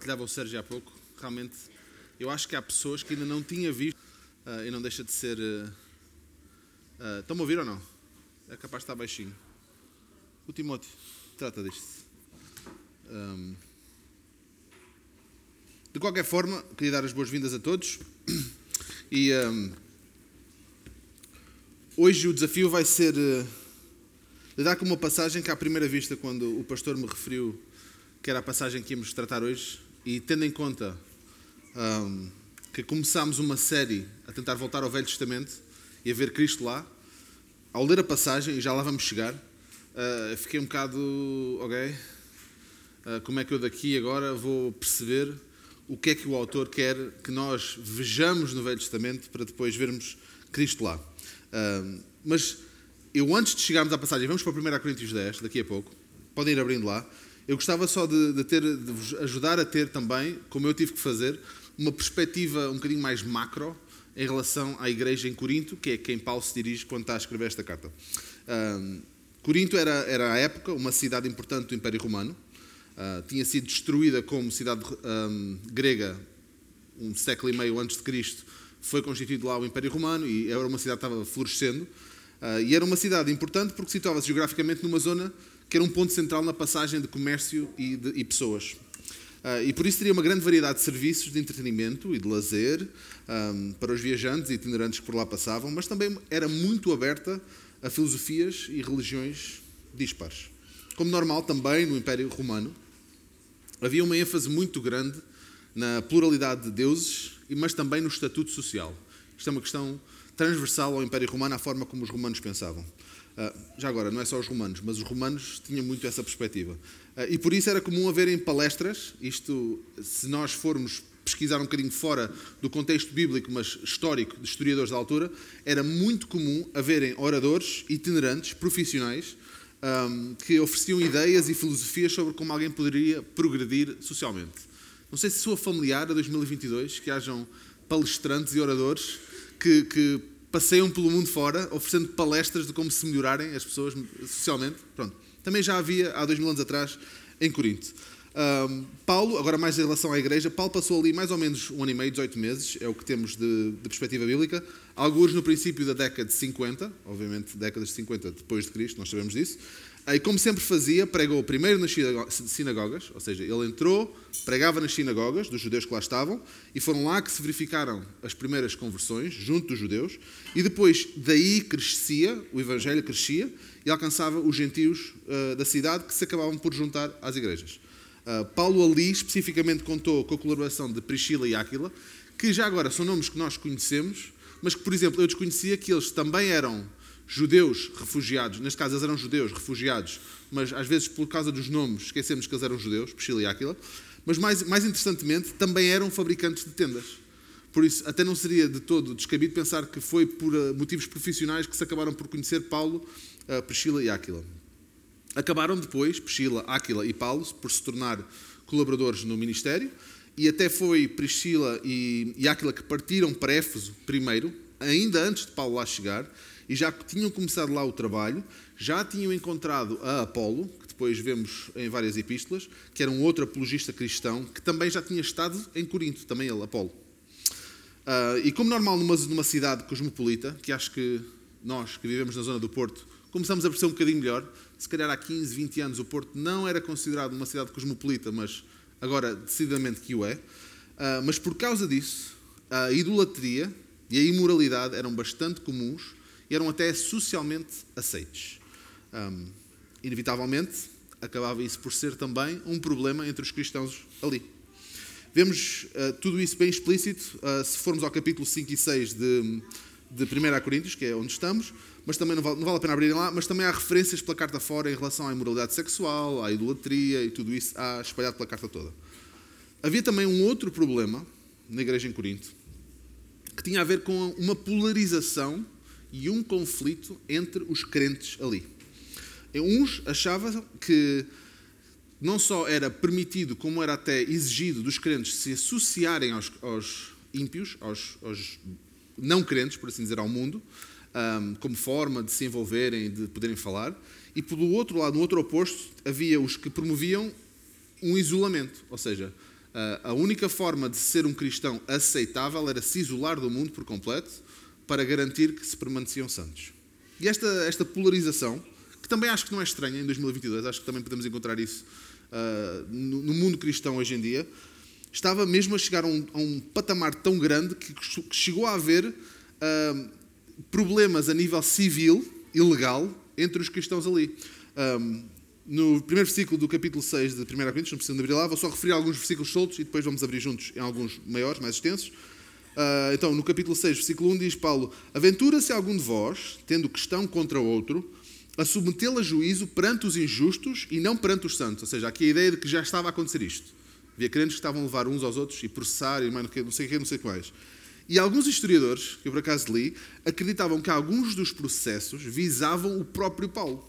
partilhava o Sérgio há pouco, realmente eu acho que há pessoas que ainda não tinham visto uh, e não deixa de ser. Uh, Estão-me a ouvir ou não? É capaz de estar baixinho. O Timóteo trata disto. Um, de qualquer forma, queria dar as boas-vindas a todos. E um, hoje o desafio vai ser uh, lidar com uma passagem que, à primeira vista, quando o pastor me referiu que era a passagem que íamos tratar hoje, e tendo em conta um, que começámos uma série a tentar voltar ao Velho Testamento e a ver Cristo lá, ao ler a passagem, e já lá vamos chegar, uh, fiquei um bocado, ok, uh, como é que eu daqui agora vou perceber o que é que o autor quer que nós vejamos no Velho Testamento para depois vermos Cristo lá. Mas eu, antes de chegarmos à passagem, vamos para 1 Coríntios 10, daqui a pouco, podem ir abrindo lá. Eu gostava só de, de, ter, de vos ajudar a ter também, como eu tive que fazer, uma perspectiva um bocadinho mais macro em relação à igreja em Corinto, que é quem Paulo se dirige quando está a escrever esta carta. Um, Corinto era, era, à época, uma cidade importante do Império Romano. Uh, tinha sido destruída como cidade um, grega um século e meio antes de Cristo. Foi constituído lá o Império Romano e era uma cidade que estava florescendo. Uh, e era uma cidade importante porque situava-se geograficamente numa zona que era um ponto central na passagem de comércio e, de, e pessoas. Uh, e por isso teria uma grande variedade de serviços de entretenimento e de lazer um, para os viajantes e itinerantes que por lá passavam, mas também era muito aberta a filosofias e religiões dispares. Como normal também no Império Romano, havia uma ênfase muito grande na pluralidade de deuses, mas também no estatuto social. Isto é uma questão transversal ao Império Romano, à forma como os romanos pensavam. Ah, já agora, não é só os romanos, mas os romanos tinham muito essa perspectiva. Ah, e por isso era comum haverem palestras, isto, se nós formos pesquisar um bocadinho fora do contexto bíblico, mas histórico, de historiadores da altura, era muito comum haverem oradores itinerantes, profissionais, que ofereciam ideias e filosofias sobre como alguém poderia progredir socialmente. Não sei se sou familiar a 2022 que hajam palestrantes e oradores que, que passeiam pelo mundo fora, oferecendo palestras de como se melhorarem as pessoas socialmente. Pronto. Também já havia há dois mil anos atrás em Corinto. Um, Paulo, agora mais em relação à igreja, Paulo passou ali mais ou menos um ano e meio, 18 meses, é o que temos de, de perspectiva bíblica, alguns no princípio da década de 50, obviamente décadas de 50 depois de Cristo, nós sabemos disso, e como sempre fazia, pregou primeiro nas sinagogas, ou seja, ele entrou, pregava nas sinagogas dos judeus que lá estavam, e foram lá que se verificaram as primeiras conversões, junto dos judeus, e depois daí crescia, o evangelho crescia, e alcançava os gentios uh, da cidade que se acabavam por juntar às igrejas. Uh, Paulo ali especificamente contou com a colaboração de Priscila e Áquila, que já agora são nomes que nós conhecemos, mas que, por exemplo, eu desconhecia que eles também eram judeus refugiados, neste caso eles eram judeus refugiados, mas às vezes por causa dos nomes esquecemos que eles eram judeus, Priscila e Áquila, mas mais, mais interessantemente também eram fabricantes de tendas. Por isso, até não seria de todo descabido pensar que foi por uh, motivos profissionais que se acabaram por conhecer Paulo, uh, Priscila e Áquila. Acabaram depois, Priscila, Áquila e Paulo, por se tornar colaboradores no ministério, e até foi Priscila e, e Áquila que partiram para Éfeso primeiro, ainda antes de Paulo lá chegar, e já tinham começado lá o trabalho, já tinham encontrado a Apolo, que depois vemos em várias epístolas, que era um outro apologista cristão, que também já tinha estado em Corinto, também ele, Apolo. Uh, e como normal numa, numa cidade cosmopolita, que acho que nós que vivemos na zona do Porto começamos a perceber um bocadinho melhor, se calhar há 15, 20 anos o Porto não era considerado uma cidade cosmopolita, mas agora decididamente que o é. Uh, mas por causa disso, a idolatria e a imoralidade eram bastante comuns eram até socialmente aceites. Um, inevitavelmente, acabava isso por ser também um problema entre os cristãos ali. Vemos uh, tudo isso bem explícito uh, se formos ao capítulo 5 e 6 de, de 1 Coríntios, que é onde estamos, mas também não vale, não vale a pena abrirem lá, mas também há referências pela carta fora em relação à imoralidade sexual, à idolatria e tudo isso há espalhado pela carta toda. Havia também um outro problema na igreja em Corinto, que tinha a ver com uma polarização e um conflito entre os crentes ali. Uns achavam que não só era permitido, como era até exigido dos crentes se associarem aos, aos ímpios, aos, aos não crentes, por assim dizer, ao mundo, um, como forma de se envolverem, de poderem falar. E pelo outro lado, no outro oposto, havia os que promoviam um isolamento, ou seja, a única forma de ser um cristão aceitável era se isolar do mundo por completo para garantir que se permaneciam santos. E esta, esta polarização, que também acho que não é estranha em 2022, acho que também podemos encontrar isso uh, no, no, mundo cristão hoje em dia, estava mesmo a chegar a um, a um patamar tão grande que, que chegou a haver uh, problemas a nível civil e legal entre os cristãos ali. Um, no primeiro versículo do capítulo 6 de 1 Coríntios, não precisam de abrir lá, vou só referir alguns versículos soltos e depois vamos abrir juntos em alguns maiores, mais extensos. Uh, então, no capítulo 6, versículo 1, diz Paulo: Aventura-se algum de vós, tendo questão contra outro, a submetê-lo a juízo perante os injustos e não perante os santos. Ou seja, aqui a ideia de que já estava a acontecer isto. Havia crentes que estavam a levar uns aos outros e processar e não sei o que, não sei quais. E alguns historiadores, que eu por acaso li, acreditavam que alguns dos processos visavam o próprio Paulo.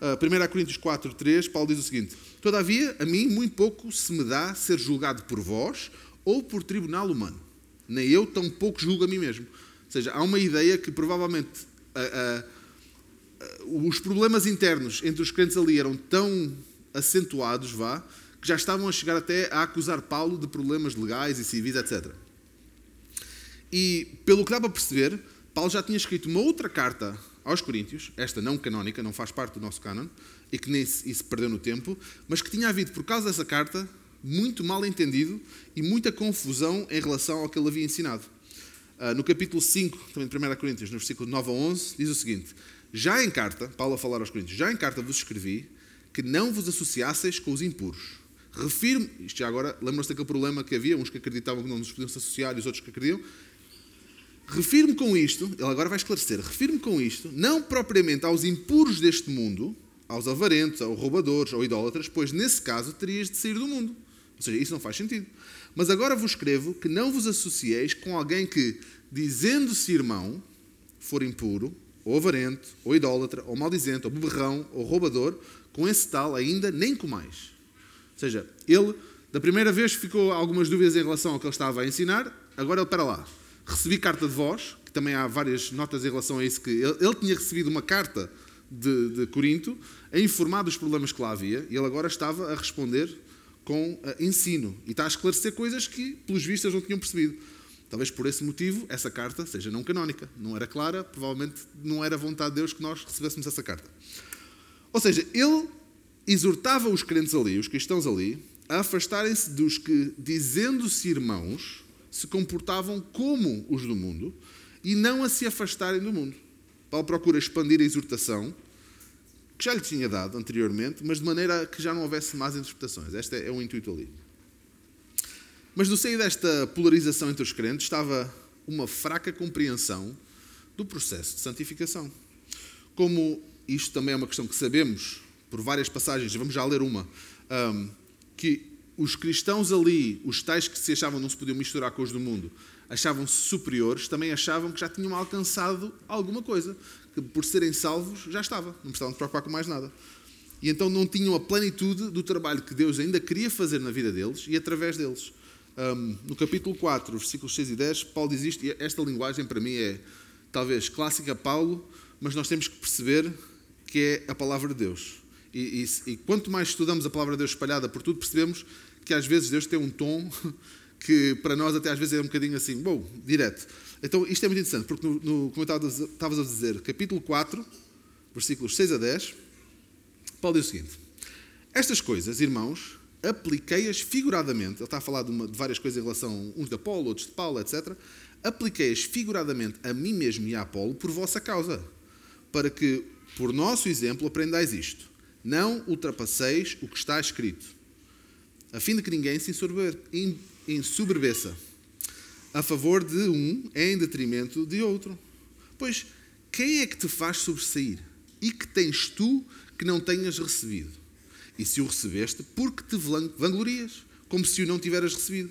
Uh, 1 Coríntios 4, 3, Paulo diz o seguinte: Todavia, a mim muito pouco se me dá ser julgado por vós ou por tribunal humano. Nem eu tão pouco julgo a mim mesmo. Ou seja, há uma ideia que provavelmente uh, uh, os problemas internos entre os crentes ali eram tão acentuados, vá, que já estavam a chegar até a acusar Paulo de problemas legais e civis, etc. E, pelo que dá para perceber, Paulo já tinha escrito uma outra carta aos Coríntios, esta não canónica, não faz parte do nosso cânon, e que nem se, se perdeu no tempo, mas que tinha havido, por causa dessa carta, muito mal entendido e muita confusão em relação ao que ele havia ensinado. Uh, no capítulo 5, também de 1 Coríntios, no versículo 9 a 11, diz o seguinte: Já em carta, Paulo a falar aos Coríntios, já em carta vos escrevi que não vos associasseis com os impuros. Refiro, isto já agora, lembram-se daquele problema que havia, uns que acreditavam que não nos podiam associar e os outros que acreditam, Refiro-me com isto, ele agora vai esclarecer, refiro-me com isto, não propriamente aos impuros deste mundo, aos avarentos, aos roubadores, ou idólatras, pois nesse caso terias de sair do mundo. Ou seja, isso não faz sentido. Mas agora vos escrevo que não vos associeis com alguém que, dizendo-se irmão, for impuro, ou avarento, ou idólatra, ou maldizente, ou beberrão, ou roubador, com esse tal ainda nem comais. Ou seja, ele, da primeira vez, ficou algumas dúvidas em relação ao que ele estava a ensinar, agora ele, para lá, Recebi carta de voz, que também há várias notas em relação a isso, que ele, ele tinha recebido uma carta de, de, Corinto a informar dos problemas que lá havia e ele agora estava a responder com uh, ensino e está a esclarecer coisas que, pelos vistos, não tinham percebido. Talvez por esse motivo essa carta seja não canónica, não era clara, provavelmente não era vontade de Deus que nós recebêssemos essa carta. Ou seja, ele exortava os crentes ali, os cristãos ali, a afastarem-se dos que, dizendo-se irmãos, se comportavam como os do mundo e não a se afastarem do mundo. Paulo procura expandir a exortação que já lhe tinha dado anteriormente, mas de maneira que já não houvesse más interpretações. Este é o intuito ali. Mas no seio desta polarização entre os crentes estava uma fraca compreensão do processo de santificação. Como isto também é uma questão que sabemos por várias passagens, vamos já ler uma, um, que os cristãos ali, os tais que se achavam não se podiam misturar com os do mundo, achavam-se superiores, também achavam que já tinham alcançado alguma coisa, que por serem salvos já estava, não precisavam de preocupar com mais nada. E então não tinham a plenitude do trabalho que Deus ainda queria fazer na vida deles e através deles. Um, no capítulo 4, versículos 6 e 10, Paulo diz isto, e esta linguagem para mim é talvez clássica Paulo, mas nós temos que perceber que é a palavra de Deus. E, e, e quanto mais estudamos a palavra de Deus espalhada por tudo, percebemos que às vezes Deus tem um tom que para nós até às vezes é um bocadinho assim, bom, direto. Então isto é muito interessante, porque no, no, como estavas a dizer, capítulo 4, versículos 6 a 10, Paulo diz o seguinte: Estas coisas, irmãos, apliquei-as figuradamente, ele está a falar de, uma, de várias coisas em relação, uns de Apolo, outros de Paulo, etc. Apliquei-as figuradamente a mim mesmo e a Apolo por vossa causa, para que, por nosso exemplo, aprendais isto. Não ultrapasseis o que está escrito a fim de que ninguém se ensoberbeça a favor de um em detrimento de outro. Pois quem é que te faz sobressair? E que tens tu que não tenhas recebido? E se o recebeste, por que te vanglorias, como se o não tiveras recebido?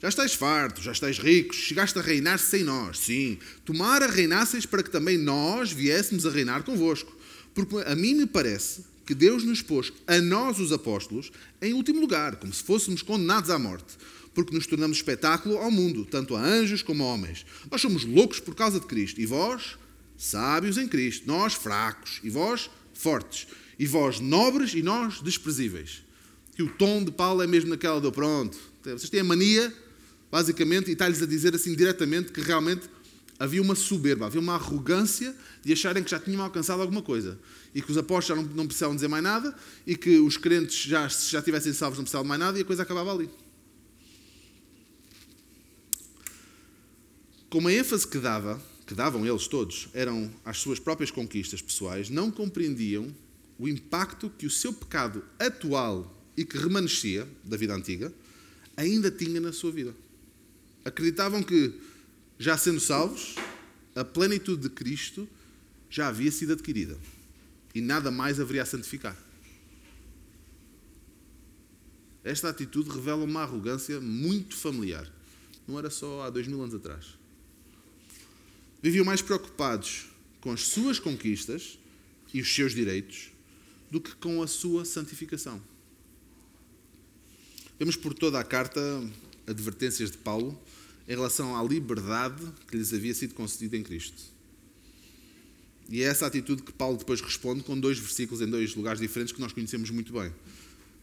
Já estás farto, já estás rico, chegaste a reinar sem nós. Sim, tomara reinasseis para que também nós viéssemos a reinar convosco. Porque a mim me parece que Deus nos pôs, a nós os apóstolos, em último lugar, como se fôssemos condenados à morte, porque nos tornamos espetáculo ao mundo, tanto a anjos como a homens. Nós somos loucos por causa de Cristo, e vós, sábios em Cristo, nós fracos, e vós, fortes, e vós, nobres, e nós, desprezíveis. que o tom de Paulo é mesmo naquela do pronto. Vocês têm a mania, basicamente, e está-lhes a dizer assim diretamente que realmente havia uma soberba, havia uma arrogância de acharem que já tinham alcançado alguma coisa e que os apóstolos já não, não precisavam dizer mais nada e que os crentes já, se já tivessem salvos não precisavam de mais nada e a coisa acabava ali. Com a ênfase que dava, que davam eles todos, eram às suas próprias conquistas pessoais, não compreendiam o impacto que o seu pecado atual e que remanescia da vida antiga ainda tinha na sua vida. Acreditavam que, já sendo salvos, a plenitude de Cristo já havia sido adquirida e nada mais haveria a santificar. Esta atitude revela uma arrogância muito familiar. Não era só há dois mil anos atrás. Viviam mais preocupados com as suas conquistas e os seus direitos do que com a sua santificação. Vemos por toda a carta advertências de Paulo em relação à liberdade que lhes havia sido concedida em Cristo. E é essa atitude que Paulo depois responde com dois versículos em dois lugares diferentes que nós conhecemos muito bem.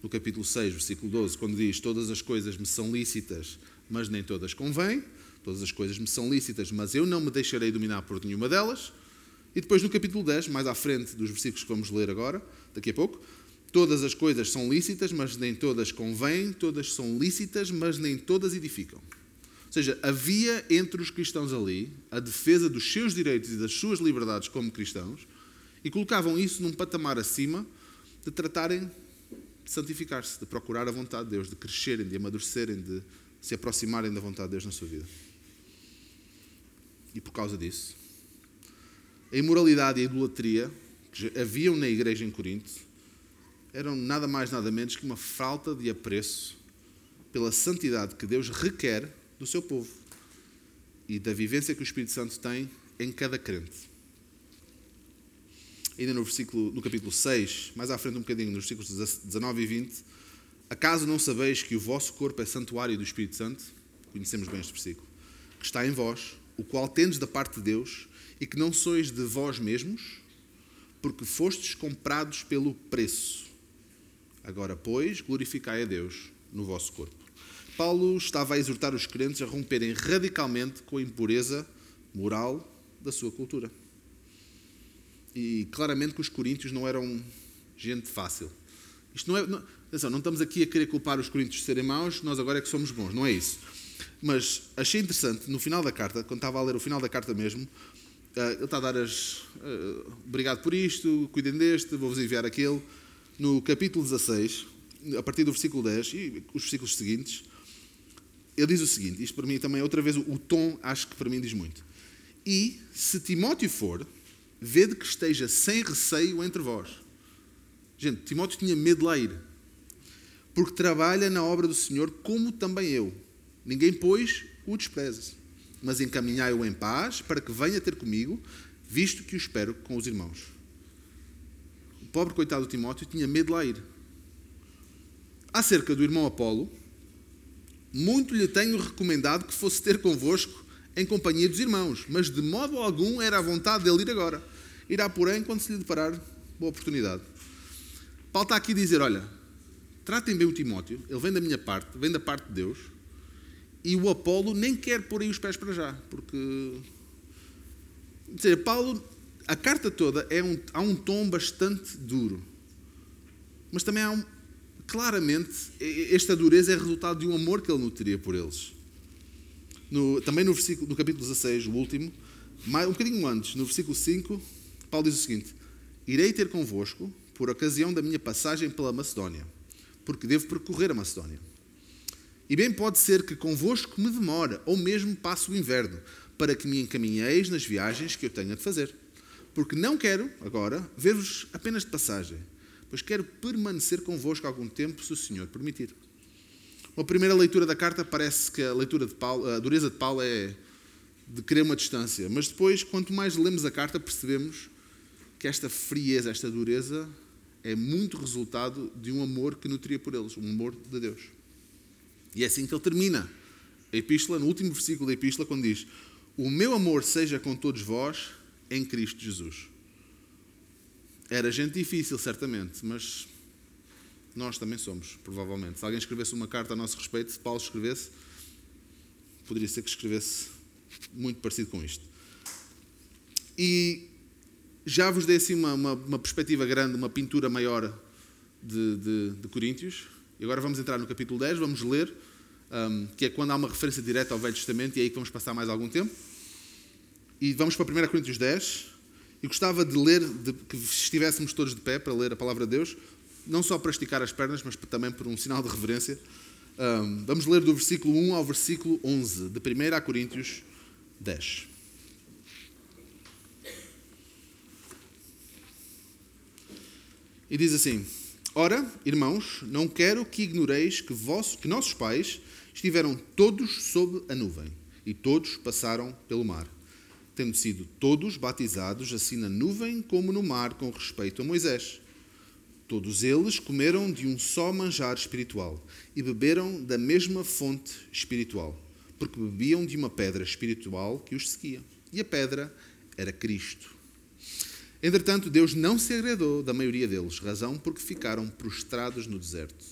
No capítulo 6, versículo 12, quando diz: Todas as coisas me são lícitas, mas nem todas convêm. Todas as coisas me são lícitas, mas eu não me deixarei dominar por nenhuma delas. E depois no capítulo 10, mais à frente dos versículos que vamos ler agora, daqui a pouco, Todas as coisas são lícitas, mas nem todas convêm, todas são lícitas, mas nem todas edificam. Ou seja, havia entre os cristãos ali a defesa dos seus direitos e das suas liberdades como cristãos e colocavam isso num patamar acima de tratarem de santificar-se, de procurar a vontade de Deus, de crescerem, de amadurecerem, de se aproximarem da vontade de Deus na sua vida. E por causa disso, a imoralidade e a idolatria que haviam na igreja em Corinto eram nada mais, nada menos que uma falta de apreço pela santidade que Deus requer do seu povo e da vivência que o Espírito Santo tem em cada crente. Ainda no, versículo, no capítulo 6, mais à frente um bocadinho, nos versículos 19 e 20, acaso não sabeis que o vosso corpo é santuário do Espírito Santo? Conhecemos bem este versículo. Que está em vós, o qual tendes da parte de Deus, e que não sois de vós mesmos, porque fostes comprados pelo preço. Agora, pois, glorificai a Deus no vosso corpo. Paulo estava a exortar os crentes a romperem radicalmente com a impureza moral da sua cultura. E claramente que os coríntios não eram gente fácil. Isto não é. Não, atenção, não estamos aqui a querer culpar os coríntios de serem maus, nós agora é que somos bons, não é isso. Mas achei interessante, no final da carta, quando estava a ler o final da carta mesmo, eh, ele está a dar as. Uh, obrigado por isto, cuidem deste, vou-vos enviar aquele no capítulo 16, a partir do versículo 10 e os versículos seguintes, ele diz o seguinte: isto para mim também, outra vez, o tom acho que para mim diz muito. E se Timóteo for, vede que esteja sem receio entre vós. Gente, Timóteo tinha medo de lá ir, porque trabalha na obra do Senhor como também eu. Ninguém, pois, o despreza, mas encaminhai-o em paz para que venha ter comigo, visto que o espero com os irmãos pobre coitado Timóteo tinha medo de lá ir. Acerca do irmão Apolo, muito lhe tenho recomendado que fosse ter convosco em companhia dos irmãos, mas de modo algum era a vontade dele ir agora. Irá, porém, quando se lhe deparar boa oportunidade. Paulo está aqui a dizer: olha, tratem bem o Timóteo, ele vem da minha parte, vem da parte de Deus, e o Apolo nem quer pôr aí os pés para já, porque. Dizer, Paulo a carta toda é um, há um tom bastante duro. Mas também há um. Claramente, esta dureza é resultado de um amor que ele nutriria por eles. No, também no, versículo, no capítulo 16, o último, mais, um bocadinho antes, no versículo 5, Paulo diz o seguinte: Irei ter convosco por ocasião da minha passagem pela Macedónia, porque devo percorrer a Macedónia. E bem pode ser que convosco me demore, ou mesmo passe o inverno, para que me encaminheis nas viagens que eu tenho de fazer porque não quero, agora, ver-vos apenas de passagem, pois quero permanecer convosco algum tempo, se o Senhor permitir. Uma primeira leitura da carta parece que a leitura de Paulo, a dureza de Paulo é de querer uma distância, mas depois, quanto mais lemos a carta, percebemos que esta frieza, esta dureza, é muito resultado de um amor que nutria por eles, um amor de Deus. E é assim que ele termina a epístola, no último versículo da epístola, quando diz: O meu amor seja com todos vós em Cristo Jesus. Era gente difícil, certamente, mas nós também somos, provavelmente. Se alguém escrevesse uma carta a nosso respeito, se Paulo escrevesse, poderia ser que escrevesse muito parecido com isto. E já vos dei assim uma, uma, uma perspectiva grande, uma pintura maior de, de, de, Coríntios. E agora vamos entrar no capítulo 10, vamos ler, um, que é quando há uma referência direta ao Velho Testamento, e é aí que vamos passar mais algum tempo. E vamos para 1 Coríntios 10. E gostava de ler, de, que estivéssemos todos de pé para ler a palavra de Deus, não só para esticar as pernas, mas também por um sinal de reverência. Um, vamos ler do versículo 1 ao versículo 11, de 1 Coríntios 10. E diz assim: Ora, irmãos, não quero que ignoreis que, vossos, que nossos pais estiveram todos sob a nuvem e todos passaram pelo mar tendo sido todos batizados, assim na nuvem como no mar, com respeito a Moisés. Todos eles comeram de um só manjar espiritual e beberam da mesma fonte espiritual, porque bebiam de uma pedra espiritual que os seguia. E a pedra era Cristo. Entretanto, Deus não se agradou da maioria deles, razão porque ficaram prostrados no deserto.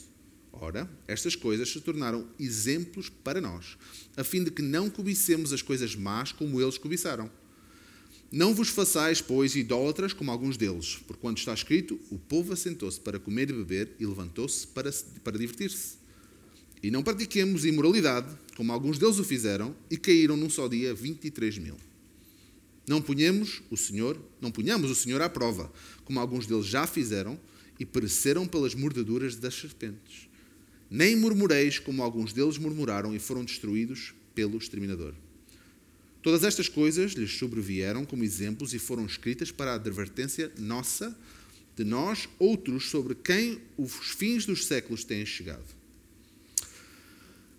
Ora, estas coisas se tornaram exemplos para nós, a fim de que não cobicemos as coisas más como eles cobiçaram. Não vos façais, pois, idólatras como alguns deles, porque quando está escrito, o povo assentou-se para comer e beber e levantou-se para, para divertir-se. E não pratiquemos imoralidade, como alguns deles o fizeram, e caíram num só dia 23 mil. Não punhamos o Senhor, não punhamos o Senhor à prova, como alguns deles já fizeram, e pereceram pelas mordeduras das serpentes. Nem murmureis como alguns deles murmuraram e foram destruídos pelo exterminador. Todas estas coisas lhes sobrevieram como exemplos e foram escritas para a advertência nossa, de nós, outros, sobre quem os fins dos séculos têm chegado.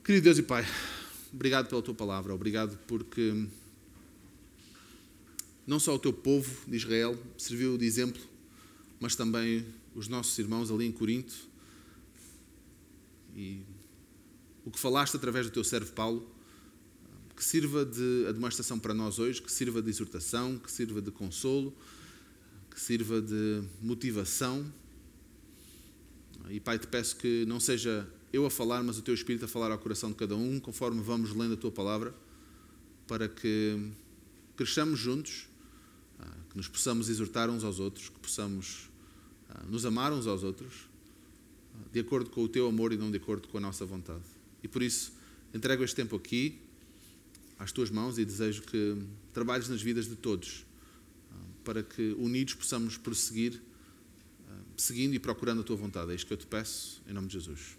Querido Deus e Pai, obrigado pela tua palavra, obrigado porque não só o teu povo de Israel serviu de exemplo, mas também os nossos irmãos ali em Corinto e o que falaste através do teu servo Paulo, que sirva de admoestação para nós hoje, que sirva de exortação, que sirva de consolo, que sirva de motivação. E Pai, te peço que não seja eu a falar, mas o teu Espírito a falar ao coração de cada um, conforme vamos lendo a tua palavra, para que cresçamos juntos, que nos possamos exortar uns aos outros, que possamos ah, nos amar uns aos outros de acordo com o teu amor e não de acordo com a nossa vontade. E por isso, entrego este tempo aqui, às tuas mãos, e desejo que trabalhes nas vidas de todos, ah, para que unidos possamos prosseguir, ah, seguindo e procurando a tua vontade. É isto que eu te peço, em nome de Jesus.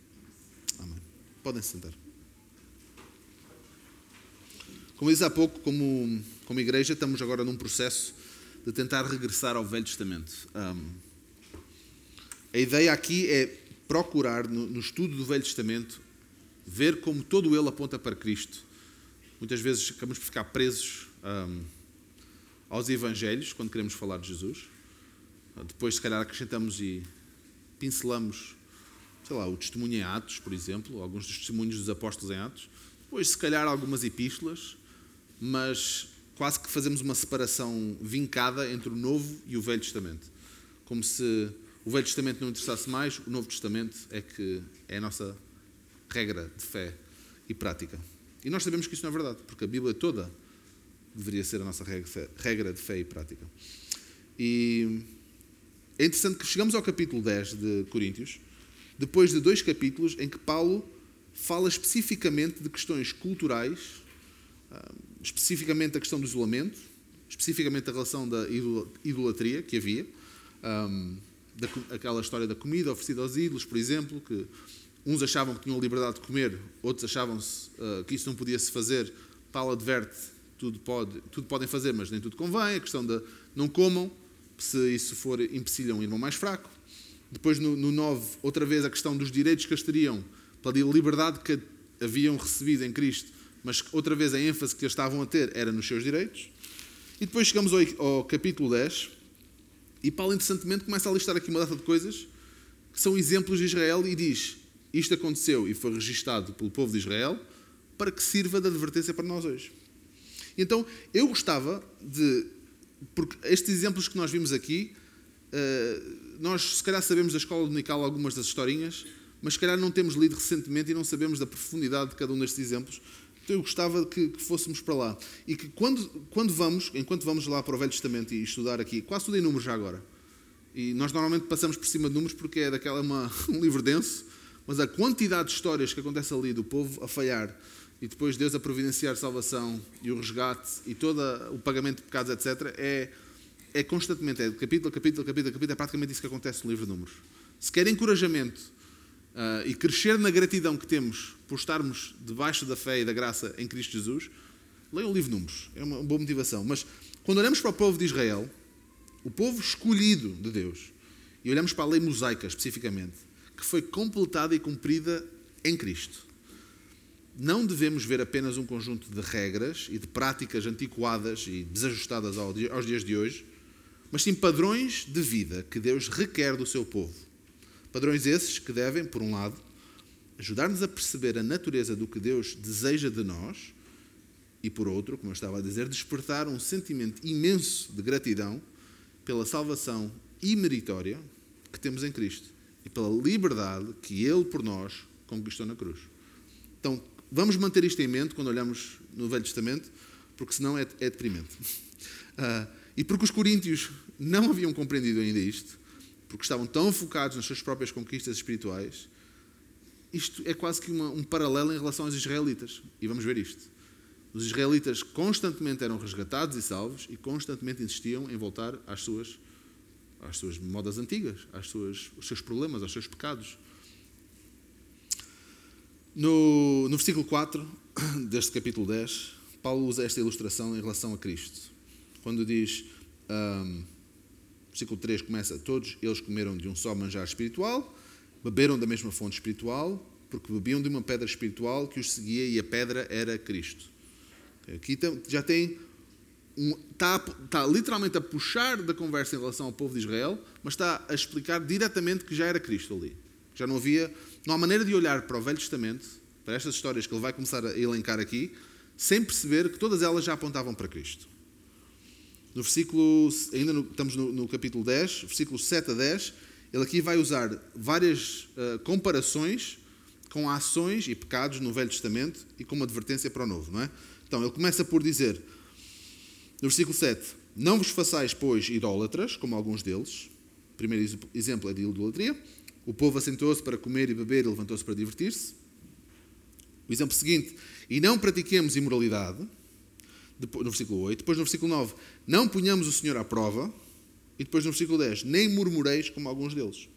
Amém. Podem se sentar. Como disse há pouco, como, como igreja, estamos agora num processo de tentar regressar ao Velho Testamento. Um, a ideia aqui é procurar no, no estudo do Velho Testamento ver como todo ele aponta para Cristo. Muitas vezes acabamos por ficar presos um, aos Evangelhos quando queremos falar de Jesus. Depois, se calhar, acrescentamos e pincelamos, sei lá, o testemunho em Atos, por exemplo, alguns dos testemunhos dos apóstolos em Atos. Depois, se calhar, algumas epístolas, mas quase que fazemos uma separação vincada entre o Novo e o Velho Testamento. Como se o Velho Testamento não interessasse mais, o Novo Testamento é que é a nossa regra de fé e prática. E nós sabemos que isso não é verdade, porque a Bíblia toda deveria ser a nossa regra de fé e prática. E é interessante que chegamos ao capítulo 10 de Coríntios, depois de dois capítulos em que Paulo fala especificamente de questões culturais, ah, especificamente da questão do isolamento, especificamente da relação da idolatria que havia, aquela história da comida oferecida aos ídolos, por exemplo, que uns achavam que tinham liberdade de comer, outros achavam uh, que isso não podia se fazer. Paulo adverte, tudo, pode, tudo podem fazer, mas nem tudo convém. A questão da não comam, se isso for empecilho a um irmão mais fraco. Depois, no, no 9, outra vez a questão dos direitos que eles teriam, pela liberdade que haviam recebido em Cristo, mas outra vez a ênfase que eles estavam a ter era nos seus direitos. E depois chegamos ao, ao capítulo 10, e Paulo, interessantemente, começa a listar aqui uma data de coisas que são exemplos de Israel e diz: Isto aconteceu e foi registado pelo povo de Israel para que sirva de advertência para nós hoje. Então, eu gostava de. Porque estes exemplos que nós vimos aqui uh, nós se calhar sabemos da escola dominical algumas das historinhas, mas se calhar não temos lido recentemente e não sabemos da profundidade de cada um destes exemplos. Eu gostava que, que fôssemos para lá. E que quando, quando vamos, enquanto vamos lá para o Velho Testamento e estudar aqui, quase tudo em números já agora. E nós normalmente passamos por cima de números porque é daquela uma, um livro denso, mas a quantidade de histórias que acontece ali do povo a falhar e depois Deus a providenciar salvação e o resgate e todo o pagamento de pecados, etc., é, é constantemente, é de capítulo a capítulo, capítulo, capítulo, é praticamente isso que acontece no livro de números. Se quer encorajamento uh, e crescer na gratidão que temos por estarmos debaixo da fé e da graça em Cristo Jesus, leiam o livro Números, é uma boa motivação. Mas quando olhamos para o povo de Israel, o povo escolhido de Deus, e olhamos para a lei mosaica especificamente, que foi completada e cumprida em Cristo. Não devemos ver apenas um conjunto de regras e de práticas antiquadas e desajustadas aos dias de hoje, mas sim padrões de vida que Deus requer do seu povo. Padrões esses que devem, por um lado, ajudar-nos a perceber a natureza do que Deus deseja de nós e, por outro, como eu estava a dizer, despertar um sentimento imenso de gratidão pela salvação imeritória que temos em Cristo e pela liberdade que Ele, por nós, conquistou na cruz. Então, vamos manter isto em mente quando olhamos no Velho Testamento, porque senão é, é deprimente. Uh, e porque os coríntios não haviam compreendido ainda isto, porque estavam tão focados nas suas próprias conquistas espirituais, isto é quase que uma, um paralelo em relação aos israelitas. E vamos ver isto. Os israelitas constantemente eram resgatados e salvos e constantemente insistiam em voltar às suas, às suas modas antigas, às suas, aos seus problemas, aos seus pecados. No, no versículo 4 deste capítulo 10, Paulo usa esta ilustração em relação a Cristo. Quando diz. Um, versículo 3 começa: Todos eles comeram de um só manjar espiritual, beberam da mesma fonte espiritual, porque bebiam de uma pedra espiritual que os seguia e a pedra era Cristo. Aqui já tem. Um, está, está literalmente a puxar da conversa em relação ao povo de Israel, mas está a explicar diretamente que já era Cristo ali. Já não havia. Não há maneira de olhar para o Velho Testamento, para estas histórias que ele vai começar a elencar aqui, sem perceber que todas elas já apontavam para Cristo. No versículo, ainda no, estamos no, no, capítulo 10, versículos 7 a 10, ele aqui vai usar várias uh, comparações com ações e pecados no Velho Testamento e com uma advertência para o Novo, não é? Então, ele começa por dizer, no versículo 7, Não vos façais, pois, idólatras, como alguns deles. O primeiro exemplo é de idolatria. O povo assentou-se para comer e beber e levantou-se para divertir-se. O exemplo seguinte, E não pratiquemos imoralidade no versículo 8. Depois, no versículo 9, não punhamos o Senhor à prova. E depois, no versículo 10, nem murmureis como alguns deles.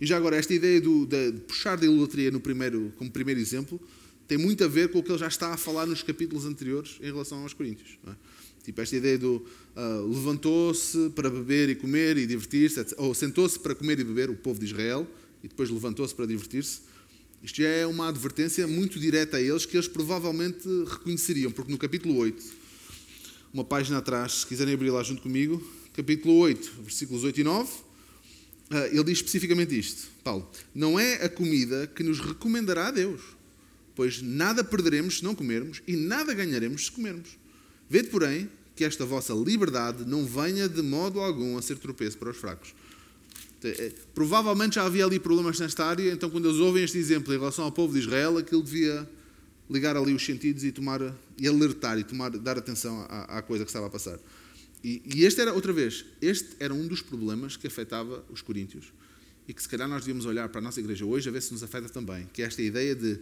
E já agora, esta ideia do, de, de puxar da idolatria no primeiro, como primeiro exemplo tem muito a ver com o que ele já está a falar nos capítulos anteriores em relação aos Coríntios. É? Tipo, esta ideia do uh, levantou-se para beber e comer e divertir-se, ou sentou-se para comer e beber, o povo de Israel, e depois levantou-se para divertir-se. Isto já é uma advertência muito direta a eles que eles provavelmente reconheceriam, porque no capítulo 8, uma página atrás, se quiserem abrir lá junto comigo, capítulo 8, versículos 8 e 9, ah, ele diz especificamente isto: Paulo, não é a comida que nos recomendará a Deus, pois nada perderemos se não comermos e nada ganharemos se comermos. Vede, porém, que esta vossa liberdade não venha de modo algum a ser tropeço para os fracos. É, provavelmente já havia ali problemas nesta área, então quando eles ouvem este exemplo em relação ao povo de Israel, aquilo devia ligar ali os sentidos e tomar e alertar e tomar, dar atenção à, à coisa que estava a passar. E, e, este era, outra vez, este era um dos problemas que afetava os coríntios e que se calhar nós devíamos olhar para a nossa igreja hoje a ver se nos afeta também, que é esta ideia de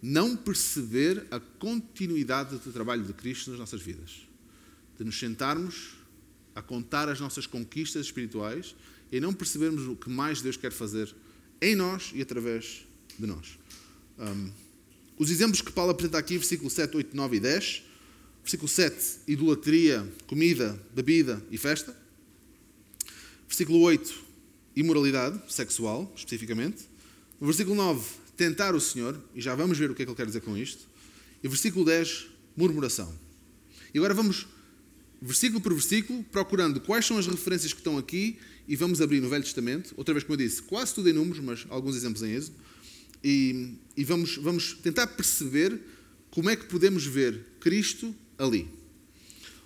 não perceber a continuidade do trabalho de Cristo nas nossas vidas. De nos sentarmos a contar as nossas conquistas espirituais e não percebermos o que mais Deus quer fazer em nós e através de nós. Um, os exemplos que Paulo apresenta aqui, versículo 7, 8, 9 e 10. Versículo 7, idolatria, comida, bebida e festa. Versículo 8, imoralidade sexual, especificamente. Versículo 9, tentar o Senhor, e já vamos ver o que é que ele quer dizer com isto. E versículo 10, murmuração. E agora vamos, versículo por versículo, procurando quais são as referências que estão aqui e vamos abrir no Velho Testamento, outra vez, como eu disse, quase tudo em números, mas alguns exemplos em Êxodo, e, e vamos, vamos tentar perceber como é que podemos ver Cristo ali.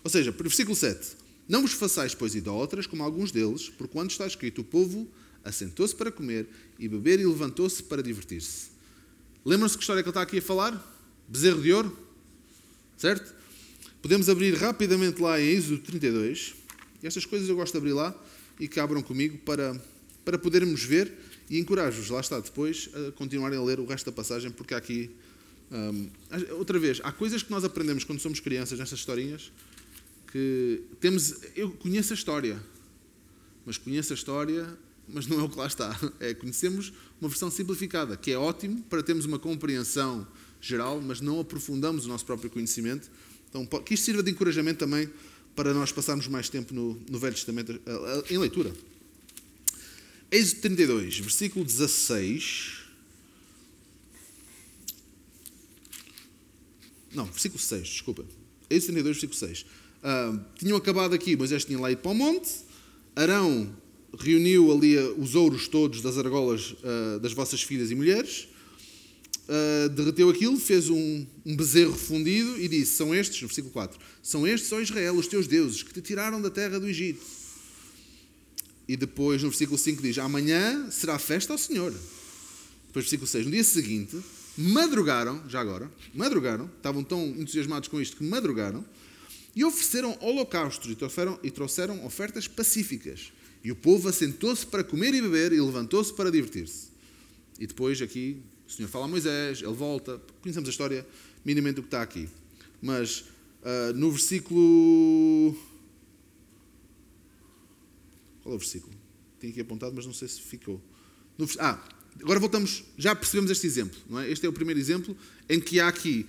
Ou seja, versículo 7. Não vos façais, pois, idólatras, como alguns deles, por quando está escrito: o povo assentou-se para comer e beber e levantou-se para divertir-se. Lembram-se que história que ele está aqui a falar? Bezerro de ouro? Certo? Podemos abrir rapidamente lá em Êxodo 32. Estas coisas eu gosto de abrir lá e que abram comigo para, para podermos ver e encorajo-vos, lá está, depois a continuarem a ler o resto da passagem, porque há aqui. Um, outra vez, há coisas que nós aprendemos quando somos crianças nestas historinhas que temos. Eu conheço a história, mas conheço a história, mas não é o que lá está. É conhecemos uma versão simplificada, que é ótimo para termos uma compreensão geral, mas não aprofundamos o nosso próprio conhecimento. Então, que isto sirva de encorajamento também para nós passarmos mais tempo no, no Velho Testamento em leitura. Êxodo 32, versículo 16. Não, versículo 6, desculpa. Êxodo 32, versículo 6. Uh, tinham acabado aqui, Moisés tinha lá ido para o monte. Arão reuniu ali os ouros todos das argolas uh, das vossas filhas e mulheres. Uh, derreteu aquilo, fez um, um, bezerro fundido e disse: São estes, no versículo 4, são estes, ó Israel, os teus deuses, que te tiraram da terra do Egito. E depois, no versículo 5, diz: Amanhã será festa ao Senhor. Depois, versículo 6, no dia seguinte, madrugaram, já agora, madrugaram, estavam tão entusiasmados com isto que madrugaram, e ofereceram holocaustos e trouxeram, e trouxeram ofertas pacíficas. E o povo assentou-se para comer e beber e levantou-se para divertir-se. E depois, aqui, o Senhor fala a Moisés, ele volta. Conhecemos a história minimamente do que está aqui. Mas uh, no versículo. Qual é o versículo? Tenho aqui apontado, mas não sei se ficou. No... Ah, agora voltamos. Já percebemos este exemplo, não é? Este é o primeiro exemplo em que há aqui.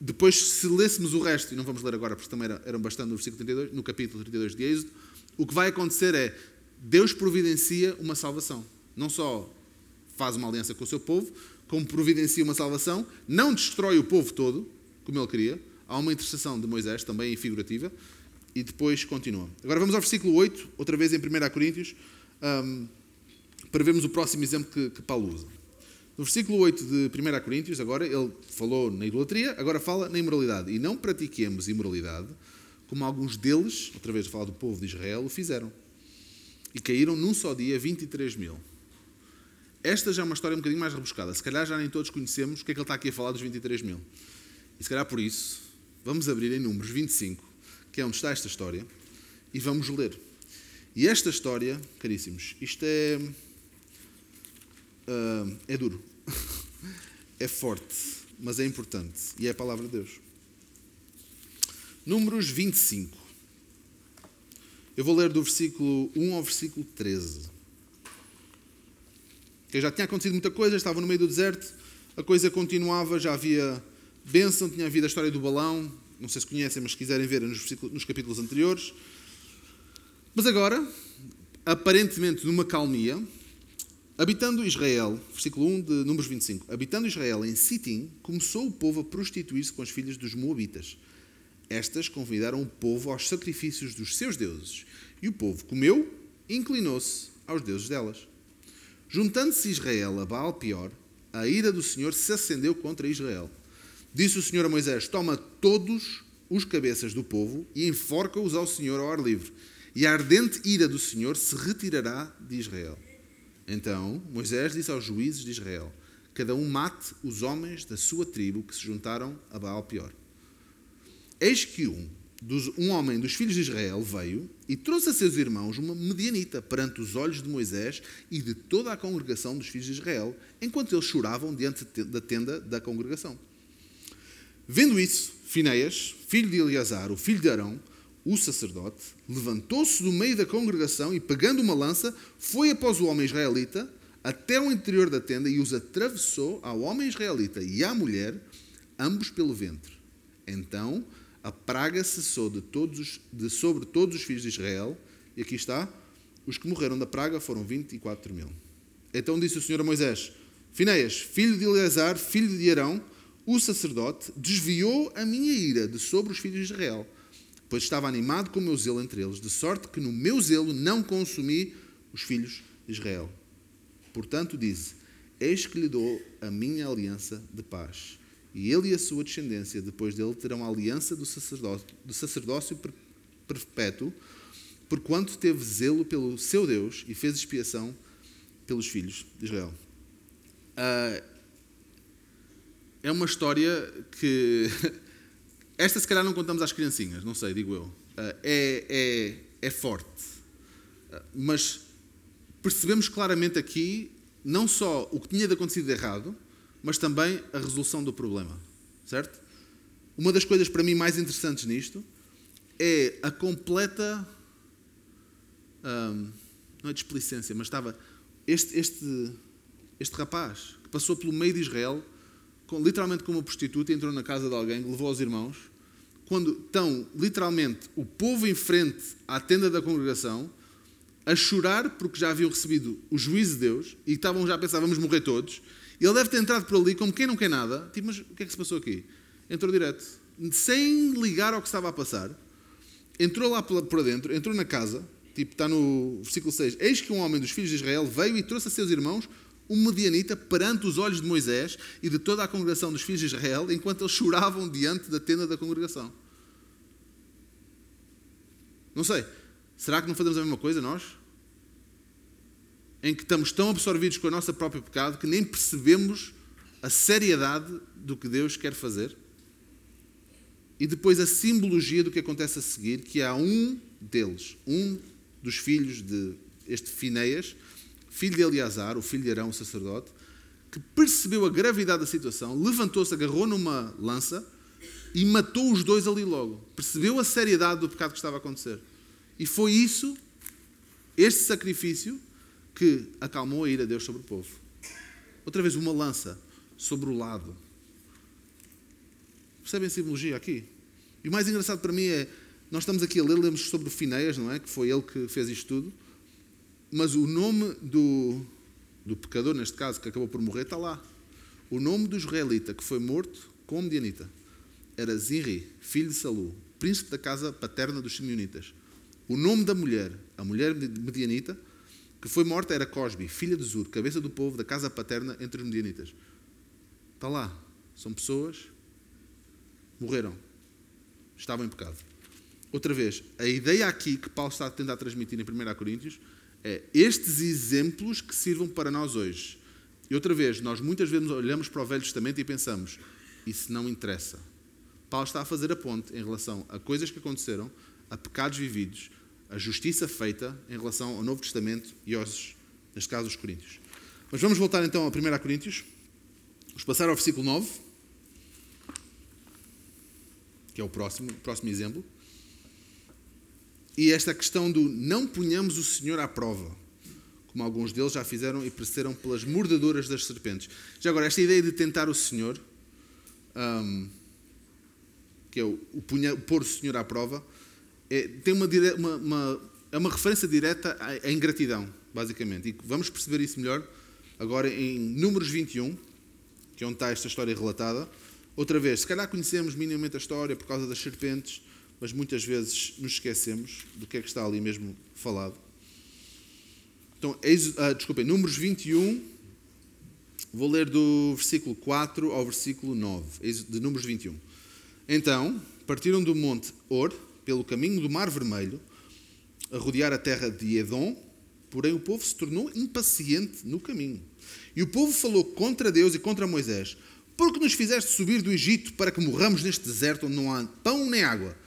Depois, se lêssemos o resto, e não vamos ler agora, porque também eram bastante no versículo 32, no capítulo 32 de Êxodo, o que vai acontecer é Deus providencia uma salvação. Não só faz uma aliança com o seu povo, como providencia uma salvação, não destrói o povo todo, como ele queria. Há uma intercessão de Moisés, também figurativa, e depois continua. Agora vamos ao versículo 8, outra vez em 1 Coríntios, um, para vermos o próximo exemplo que, que Paulo usa. No versículo 8 de 1 Coríntios, agora ele falou na idolatria, agora fala na imoralidade. E não pratiquemos imoralidade, como alguns deles, outra vez a falar do povo de Israel, o fizeram. E caíram num só dia 23 mil. Esta já é uma história um bocadinho mais rebuscada. Se calhar já nem todos conhecemos o que é que ele está aqui a falar dos 23 mil. E se calhar por isso, vamos abrir em Números 25, que é onde está esta história, e vamos ler. E esta história, caríssimos, isto é. Uh, é duro. é forte, mas é importante. E é a palavra de Deus. Números 25. Eu vou ler do versículo 1 ao versículo 13 que já tinha acontecido muita coisa, estava no meio do deserto, a coisa continuava, já havia bênção, tinha havido a história do balão, não sei se conhecem, mas se quiserem ver nos, nos capítulos anteriores. Mas agora, aparentemente numa calmia, habitando Israel, versículo 1 de Números 25, habitando Israel em Sitim, começou o povo a prostituir-se com as filhas dos Moabitas. Estas convidaram o povo aos sacrifícios dos seus deuses, e o povo comeu e inclinou-se aos deuses delas. Juntando-se Israel a Baal pior, a ira do Senhor se acendeu contra Israel. Disse o Senhor a Moisés: Toma todos os cabeças do povo e enforca-os ao Senhor ao ar livre, e a ardente ira do Senhor se retirará de Israel. Então Moisés disse aos juízes de Israel: Cada um mate os homens da sua tribo que se juntaram a Baal pior. Eis que um dos, um homem dos filhos de Israel veio e trouxe a seus irmãos uma medianita perante os olhos de Moisés e de toda a congregação dos filhos de Israel, enquanto eles choravam diante da tenda da congregação. Vendo isso, Fineias, filho de Eleazar, o filho de Arão, o sacerdote, levantou-se do meio da congregação e, pegando uma lança, foi após o homem israelita até o interior da tenda e os atravessou ao homem israelita e à mulher, ambos pelo ventre. Então a praga cessou de todos, de sobre todos os filhos de Israel, e aqui está, os que morreram da praga foram 24 mil. Então disse o Senhor a Moisés: Fineias, filho de Eleazar, filho de Arão, o sacerdote, desviou a minha ira de sobre os filhos de Israel, pois estava animado com o meu zelo entre eles, de sorte que no meu zelo não consumi os filhos de Israel. Portanto, disse: Eis que lhe dou a minha aliança de paz e ele e a sua descendência, depois dele, terão a aliança do sacerdócio, do sacerdócio perpétuo, porquanto teve zelo pelo seu Deus e fez expiação pelos filhos de Israel. Uh, é uma história que. Esta, se calhar, não contamos às criancinhas, não sei, digo eu. Uh, é, é, é forte. Uh, mas percebemos claramente aqui não só o que tinha de acontecido de errado, mas também a resolução do problema. Certo? Uma das coisas para mim mais interessantes nisto é a completa. Um, não é displicência, mas estava. Este, este, este rapaz que passou pelo meio de Israel, literalmente como uma prostituta, entrou na casa de alguém, levou aos irmãos. Quando estão, literalmente, o povo em frente à tenda da congregação, a chorar porque já haviam recebido o juízo de Deus e estavam já a pensar, vamos morrer todos. Ele deve ter entrado por ali como quem não quer nada. Tipo, mas o que é que se passou aqui? Entrou direto, sem ligar ao que estava a passar. Entrou lá por dentro, entrou na casa, tipo, está no versículo 6. Eis que um homem dos filhos de Israel veio e trouxe a seus irmãos um medianita perante os olhos de Moisés e de toda a congregação dos filhos de Israel, enquanto eles choravam diante da tenda da congregação. Não sei, Será que não fazemos a mesma coisa nós? Em que estamos tão absorvidos com o nosso próprio pecado que nem percebemos a seriedade do que Deus quer fazer? E depois a simbologia do que acontece a seguir, que há um deles, um dos filhos de este Fineias, filho de Eleazar, o filho de Arão, o sacerdote, que percebeu a gravidade da situação, levantou-se, agarrou numa lança e matou os dois ali logo. Percebeu a seriedade do pecado que estava a acontecer. E foi isso, este sacrifício, que acalmou a ira de Deus sobre o povo. Outra vez, uma lança sobre o lado. Percebem a simbologia aqui? E o mais engraçado para mim é, nós estamos aqui a ler, lemos sobre o Fineias, não é? Que foi ele que fez isto tudo. Mas o nome do, do pecador, neste caso, que acabou por morrer, está lá. O nome do israelita que foi morto com a medianita era Zinri, filho de Salu, príncipe da casa paterna dos simeonitas. O nome da mulher, a mulher medianita, que foi morta era Cosbi, filha de Zur, cabeça do povo da casa paterna entre os medianitas. Está lá. São pessoas morreram. Estavam em pecado. Outra vez, a ideia aqui que Paulo está a tentar transmitir em 1 Coríntios é estes exemplos que sirvam para nós hoje. E outra vez, nós muitas vezes olhamos para o Velho Testamento e pensamos, isso não interessa. Paulo está a fazer a ponte em relação a coisas que aconteceram, a pecados vividos, a justiça feita em relação ao Novo Testamento e aos, neste caso, os Coríntios. Mas vamos voltar então a 1 Coríntios. Vamos passar ao versículo 9, que é o próximo, o próximo exemplo. E esta questão do não punhamos o Senhor à prova, como alguns deles já fizeram e pereceram pelas mordeduras das serpentes. Já agora, esta ideia de tentar o Senhor, um, que é o, o punha, pôr o Senhor à prova, é, tem uma, uma, uma, é uma referência direta à, à ingratidão, basicamente. E vamos perceber isso melhor agora em Números 21, que é onde está esta história relatada. Outra vez, se calhar conhecemos minimamente a história por causa das serpentes, mas muitas vezes nos esquecemos do que é que está ali mesmo falado. Então, eis, ah, desculpem, Números 21, vou ler do versículo 4 ao versículo 9, de Números 21. Então, partiram do monte Or, pelo caminho do Mar Vermelho, a rodear a terra de Edom, porém o povo se tornou impaciente no caminho. E o povo falou contra Deus e contra Moisés: Por que nos fizeste subir do Egito para que morramos neste deserto onde não há pão nem água?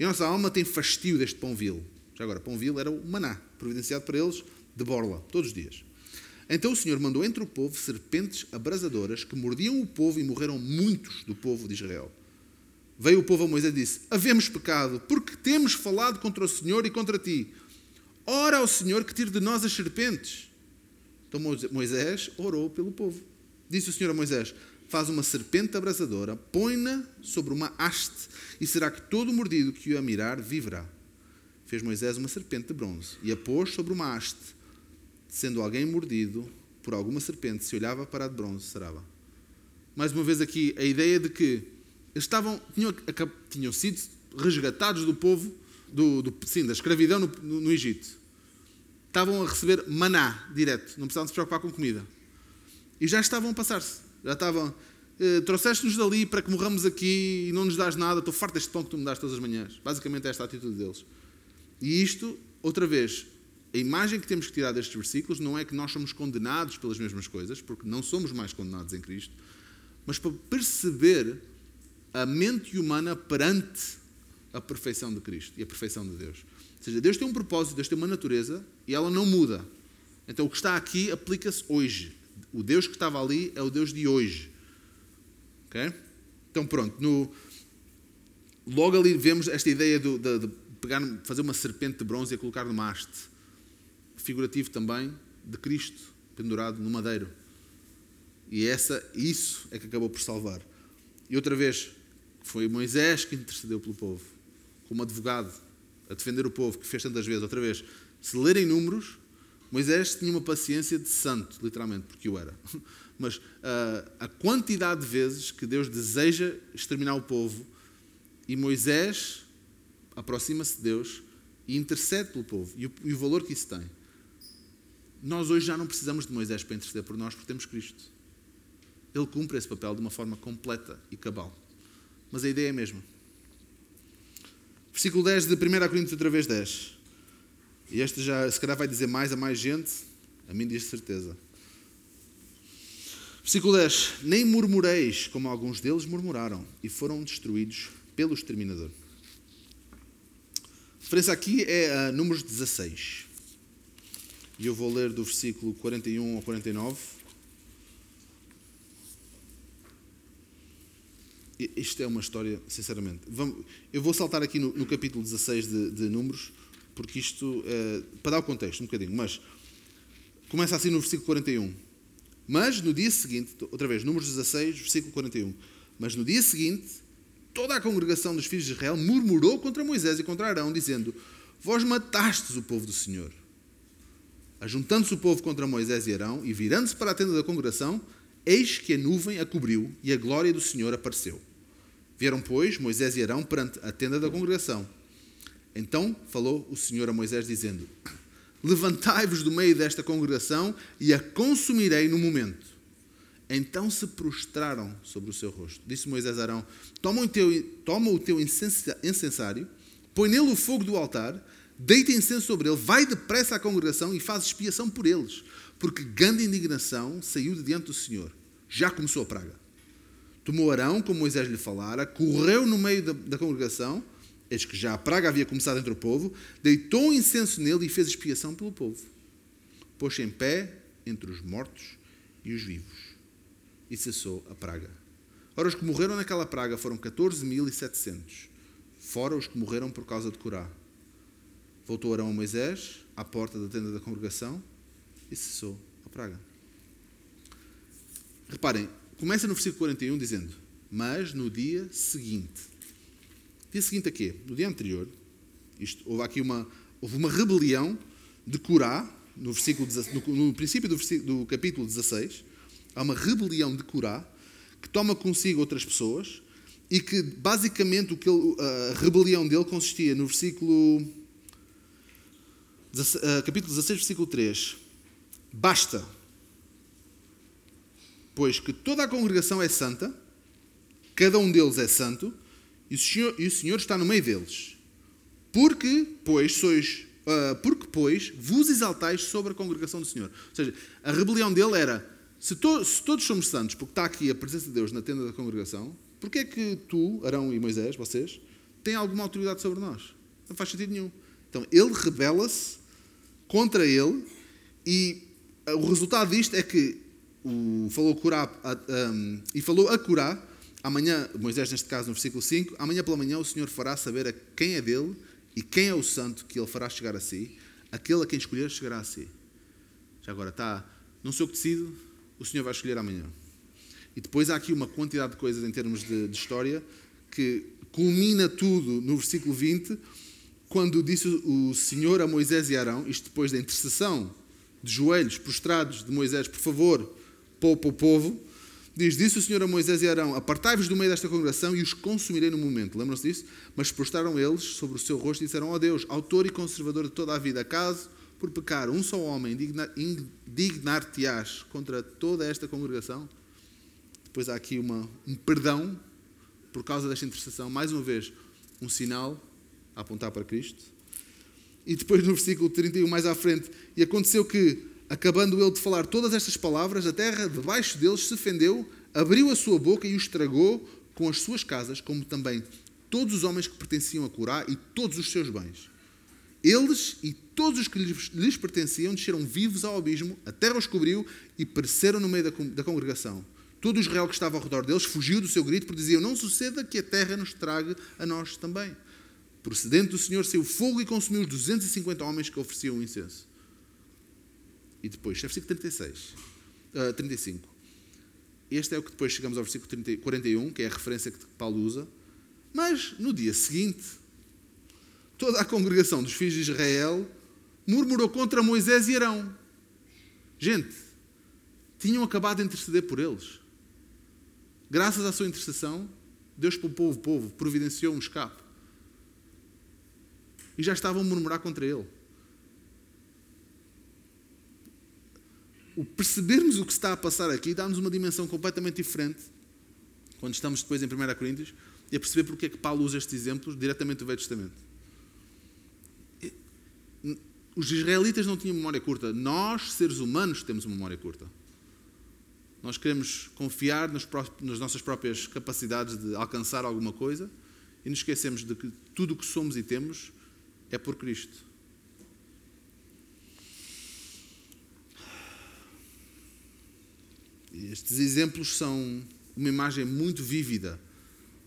E a nossa alma tem fastio deste pão vil. Já agora, pão vil era o maná, providenciado para eles de borla, todos os dias. Então o Senhor mandou entre o povo serpentes abrasadoras que mordiam o povo e morreram muitos do povo de Israel. Veio o povo a Moisés e disse: Havemos pecado, porque temos falado contra o Senhor e contra ti. Ora ao Senhor que tire de nós as serpentes. Então Moisés orou pelo povo. Disse o Senhor a Moisés: Faz uma serpente abrasadora, põe-na sobre uma haste, e será que todo mordido que o a mirar viverá. Fez Moisés uma serpente de bronze e a pôs sobre uma haste. Sendo alguém mordido por alguma serpente, se olhava para a de bronze, sarava. Mais uma vez aqui a ideia de que estavam, tinham, tinham sido resgatados do povo, do, do, sim, da escravidão no, no, no, Egito. Estavam a receber maná direto, não precisavam se preocupar com comida. E já estavam a passar-se. Já estavam, trouxeste-nos dali para que morramos aqui e não nos dás nada, estou farto deste pão que tu me dás todas as manhãs. Basicamente esta é atitude deles. E isto, outra vez, a imagem que temos que tirar destes versículos não é que nós somos condenados pelas mesmas coisas, porque não somos mais condenados em Cristo, mas para perceber a mente humana perante a perfeição de Cristo e a perfeição de Deus. Ou seja, Deus tem um propósito, Deus tem uma natureza e ela não muda. Então o que está aqui aplica-se hoje. O Deus que estava ali é o Deus de hoje. Ok? Então pronto, no, logo ali vemos esta ideia de, de, de pegar, fazer uma serpente de bronze e colocar no haste. Figurativo também de Cristo pendurado no madeiro. E essa, isso é que acabou por salvar. E outra vez, foi Moisés que intercedeu pelo povo, como advogado, a defender o povo, que fez tantas vezes. Outra vez, se lerem números, Moisés tinha uma paciência de santo, literalmente, porque o era. Mas uh, a quantidade de vezes que Deus deseja exterminar o povo e Moisés aproxima-se de Deus e intercede pelo povo e o, e o valor que isso tem. Nós hoje já não precisamos de Moisés para interceder por nós porque temos Cristo. Ele cumpre esse papel de uma forma completa e cabal. Mas a ideia é a mesma. Versículo 10 de 1 Coríntios, outra vez 10. E este já, se calhar, vai dizer mais a mais gente. A mim diz certeza. Versículo 10. Nem murmureis, como alguns deles murmuraram, e foram destruídos pelo exterminador. A referência aqui é a Números 16. E eu vou ler do versículo 41 ao 49. Isto é uma história, sinceramente. Vamos, eu vou saltar aqui no, no capítulo 16 de, de, Números, porque isto, é, para dar o contexto um bocadinho, mas começa assim no versículo 41. Mas no dia seguinte, outra vez, Números 16, versículo 41. Mas no dia seguinte, toda a congregação dos filhos de Israel murmurou contra Moisés e contra Arão, dizendo: Vós matastes o povo do Senhor. Ajuntando-se o povo contra Moisés e Arão, e virando-se para a tenda da congregação, eis que a nuvem a cobriu e a glória do Senhor apareceu. Vieram, pois, Moisés e Arão perante a tenda da congregação. Então falou o Senhor a Moisés, dizendo: Levantai-vos do meio desta congregação e a consumirei no momento. Então se prostraram sobre o seu rosto. Disse Moisés a Arão: Toma o teu, toma o teu incensário, põe nele o fogo do altar, deita incenso sobre ele, vai depressa à congregação e faz expiação por eles, porque grande indignação saiu de diante do Senhor. Já começou a praga. Tomou Arão, como Moisés lhe falara, correu no meio da, da congregação, eis que já a praga havia começado entre o povo, deitou um incenso nele e fez expiação pelo povo. Pôs-se em pé entre os mortos e os vivos, e cessou a praga. Ora, os que morreram naquela praga foram 14.700, fora os que morreram por causa de Corá. Voltou Arão a Moisés, à porta da tenda da congregação, e cessou a praga. Reparem, Começa no versículo 41 dizendo: Mas no dia seguinte. Dia seguinte a quê? No dia anterior, isto, houve aqui uma, houve uma rebelião de Corá, no, versículo, no, no princípio do, do capítulo 16, há uma rebelião de Corá que toma consigo outras pessoas e que basicamente o que ele, a rebelião dele consistia no versículo capítulo 16, versículo 3. Basta pois que toda a congregação é santa, cada um deles é santo, e o Senhor, e o Senhor está no meio deles. Porque, pois, sois, uh, porque, pois, vos exaltais sobre a congregação do Senhor. Ou seja, a rebelião dele era, se, to, se todos somos santos, porque está aqui a presença de Deus na tenda da congregação, porque é que tu, Arão e Moisés, vocês, têm alguma autoridade sobre nós? Não faz sentido nenhum. Então, ele rebela-se contra ele e o resultado disto é que o, falou curar, um, e falou a curar, amanhã, Moisés neste caso no versículo 5, amanhã pela manhã o Senhor fará saber a quem é dele e quem é o santo que ele fará chegar a si, aquele a quem escolher chegará a si. Já agora está, não sou eu que decido, o Senhor vai escolher amanhã. E depois há aqui uma quantidade de coisas em termos de, de história que culmina tudo no versículo 20, quando disse o Senhor a Moisés e Arão, isto depois da intercessão de joelhos prostrados de Moisés, por favor, poupa o povo. Diz: Disse o Senhor a Moisés e Arão: Apartai-vos do meio desta congregação e os consumirei no momento. Lembram-se disso? Mas prostraram eles sobre o seu rosto e disseram: Ó oh Deus, autor e conservador de toda a vida, acaso por pecar um só homem indignar-te-ás contra toda esta congregação? Depois há aqui uma, um perdão por causa desta intercessão. Mais uma vez, um sinal a apontar para Cristo. E depois no versículo 31 mais à frente, e aconteceu que, acabando ele de falar todas estas palavras, a terra debaixo deles se fendeu, abriu a sua boca e o estragou com as suas casas, como também todos os homens que pertenciam a Corá e todos os seus bens. Eles e todos os que lhes, pertenciam desceram vivos ao abismo, a terra os cobriu e pereceram no meio da, congregação. Todo o Israel que estava ao redor deles fugiu do seu grito, porque diziam: Não suceda que a terra nos trague a nós também. Procedente do Senhor saiu fogo e consumiu os 250 homens que ofereciam incenso. E depois, versículo 36, uh, 35. Este é o que depois chegamos ao versículo 30, 41, que é a referência que Paulo usa. Mas no dia seguinte, toda a congregação dos filhos de Israel murmurou contra Moisés e Arão. Gente, tinham acabado de interceder por eles. Graças à sua intercessão, Deus poupou o povo, providenciou um escape. E já estavam a murmurar contra ele. O percebermos o que está a passar aqui dá-nos uma dimensão completamente diferente quando estamos depois em 1 Coríntios e a perceber porque é que Paulo usa estes exemplos diretamente do Velho Testamento. Os israelitas não tinham memória curta. Nós, seres humanos, temos uma memória curta. Nós queremos confiar nas, nossas próprias capacidades de alcançar alguma coisa e nos esquecemos de que tudo o que somos e temos é por Cristo. Estes exemplos são uma imagem muito vívida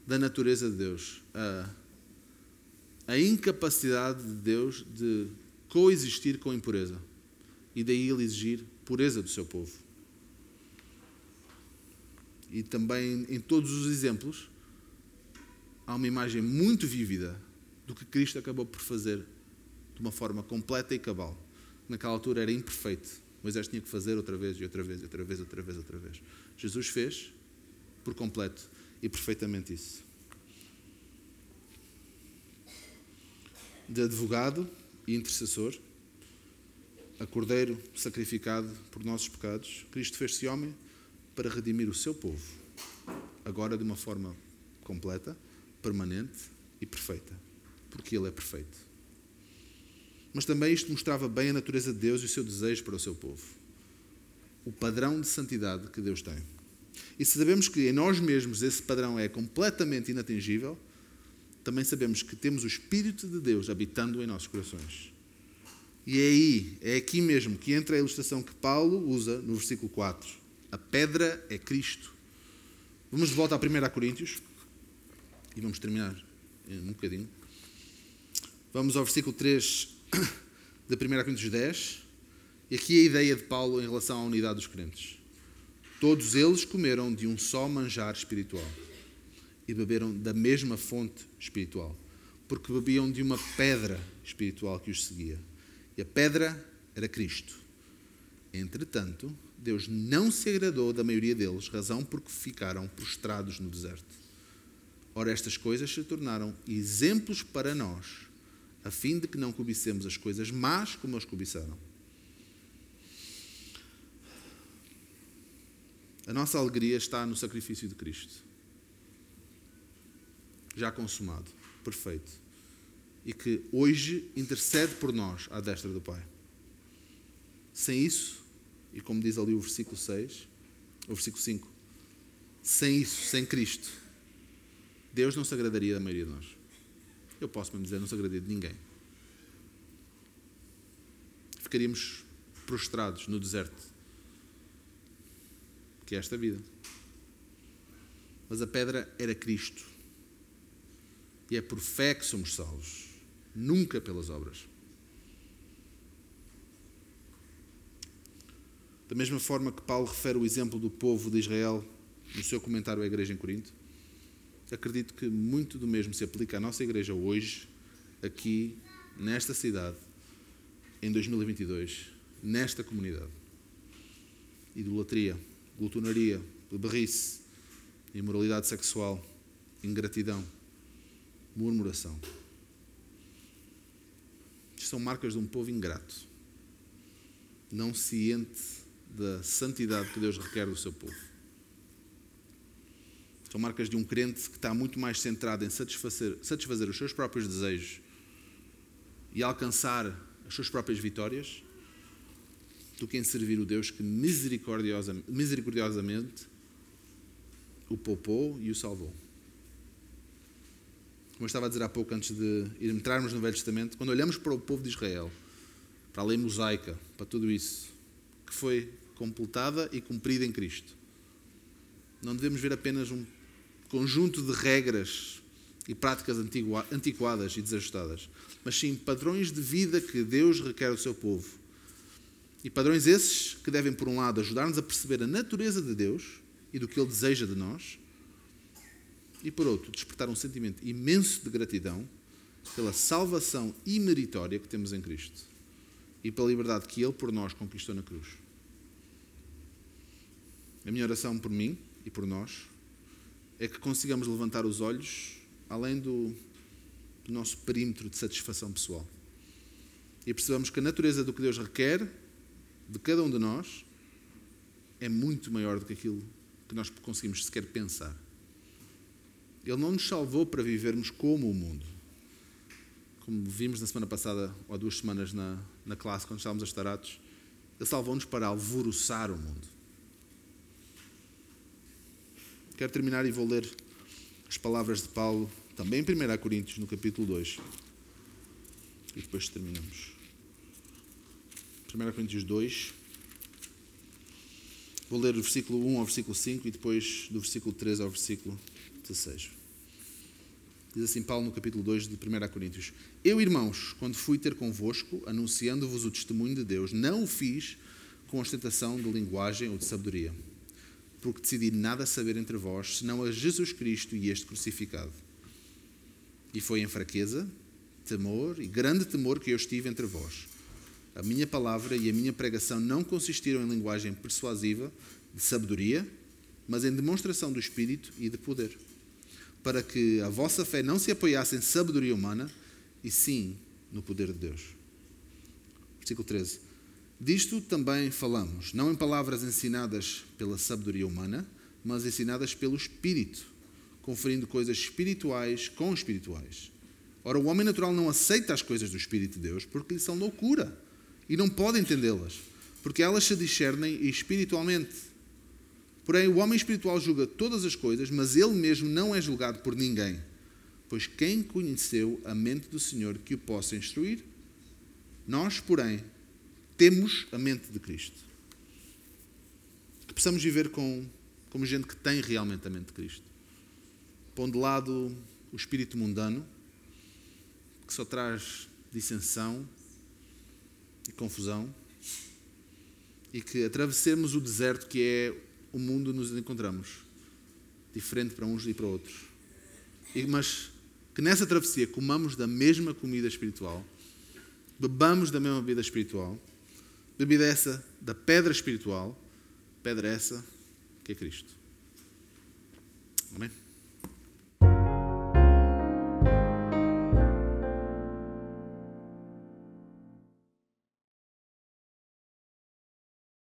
da natureza de Deus. A, a incapacidade de Deus de coexistir com a impureza. E daí ele exigir pureza do seu povo. E também em todos os exemplos há uma imagem muito vívida do que Cristo acabou por fazer de uma forma completa e cabal. Naquela altura era imperfeito. Moisés tinha que fazer outra vez e outra vez, e outra vez, outra vez, outra vez. Jesus fez por completo e perfeitamente isso. De advogado e intercessor, a cordeiro sacrificado por nossos pecados, Cristo fez-se homem para redimir o seu povo, agora de uma forma completa, permanente e perfeita, porque Ele é perfeito. Mas também isto mostrava bem a natureza de Deus e o seu desejo para o seu povo. O padrão de santidade que Deus tem. E se sabemos que em nós mesmos esse padrão é completamente inatingível, também sabemos que temos o Espírito de Deus habitando em nossos corações. E é aí, é aqui mesmo que entra a ilustração que Paulo usa no versículo 4. A pedra é Cristo. Vamos de volta a 1 Coríntios e vamos terminar um bocadinho. Vamos ao versículo 3 de 1 Coríntios 10. E aqui a ideia de Paulo em relação à unidade dos crentes. Todos eles comeram de um só manjar espiritual e beberam da mesma fonte espiritual, porque bebiam de uma pedra espiritual que os seguia. E a pedra era Cristo. Entretanto, Deus não se agradou da maioria deles, razão porque ficaram prostrados no deserto. Ora, estas coisas se tornaram exemplos para nós, a fim de que não cobicemos as coisas más como as cobiçaram. A nossa alegria está no sacrifício de Cristo. Já consumado, perfeito. E que hoje intercede por nós à destra do Pai. Sem isso, e como diz ali o versículo 6, o versículo 5, sem isso, sem Cristo, Deus não se agradaria da maioria de nós. Eu posso mesmo dizer, não se agradaria de ninguém. Ficaríamos prostrados no deserto que é esta vida. Mas a pedra era Cristo. E é por fé que somos salvos, nunca pelas obras. Da mesma forma que Paulo refere o exemplo do povo de Israel no seu comentário à igreja em Corinto, acredito que muito do mesmo se aplica à nossa igreja hoje, aqui, nesta cidade, em 2022, nesta comunidade. Idolatria glutonaria, beberrice, imoralidade sexual, ingratidão, murmuração. São marcas de um povo ingrato, não ciente da santidade que Deus requer do seu povo. São marcas de um crente que está muito mais centrado em satisfazer, satisfazer os seus próprios desejos e alcançar as suas próprias vitórias do que em servir o Deus que misericordiosamente, o poupou e o salvou. Como eu estava a dizer há pouco, antes de entrarmos no Velho Testamento, quando olhamos para o povo de Israel, para a lei mosaica, para tudo isso, que foi completada e cumprida em Cristo, não devemos ver apenas um conjunto de regras e práticas antiquadas e desajustadas, mas sim padrões de vida que Deus requer ao seu povo. E padrões esses que devem, por um lado, ajudar-nos a perceber a natureza de Deus e do que Ele deseja de nós, e por outro, despertar um sentimento imenso de gratidão pela salvação imeritória que temos em Cristo e pela liberdade que Ele por nós conquistou na cruz. A minha oração por mim e por nós é que consigamos levantar os olhos além do, do nosso perímetro de satisfação pessoal e percebamos que a natureza do que Deus requer de cada um de nós é muito maior do que aquilo que nós conseguimos sequer pensar. Ele não nos salvou para vivermos como o mundo. Como vimos na semana passada, ou há duas semanas na, na classe, quando estávamos a estar atos, Ele salvou-nos para alvoroçar o mundo. Quero terminar e vou ler as palavras de Paulo, também em 1 Coríntios, no capítulo 2. E depois terminamos. 1 Coríntios 2. Vou ler do versículo 1 ao versículo 5 e depois do versículo 3 ao versículo 16. Diz assim Paulo no capítulo 2 de 1 Coríntios: Eu, irmãos, quando fui ter convosco, anunciando-vos o testemunho de Deus, não o fiz com ostentação de linguagem ou de sabedoria porque decidi nada saber entre vós, senão a Jesus Cristo e este crucificado. E foi em fraqueza, temor e grande temor que eu estive entre vós. A minha palavra e a minha pregação não consistiram em linguagem persuasiva, de sabedoria, mas em demonstração do Espírito e de poder, para que a vossa fé não se apoiasse em sabedoria humana, e sim no poder de Deus. Versículo 13. Disto também falamos, não em palavras ensinadas pela sabedoria humana, mas ensinadas pelo Espírito, conferindo coisas espirituais com espirituais. Ora, o homem natural não aceita as coisas do Espírito de Deus porque lhe são loucura e não pode entendê-las, porque elas se discernem espiritualmente. Porém, o homem espiritual julga todas as coisas, mas ele mesmo não é julgado por ninguém. Pois quem conheceu a mente do Senhor que o possa instruir? Nós, porém, temos a mente de Cristo. Que possamos viver com, como gente que tem realmente a mente de Cristo. Pondo de lado o espírito mundano, que só traz dissensão e confusão, e que atravessemos o deserto que é o mundo nos encontramos, diferente para uns e para outros. E, mas que nessa travessia comamos da mesma comida espiritual, bebamos da mesma bebida espiritual Bebida essa da pedra espiritual, pedra essa que é Cristo. Amém?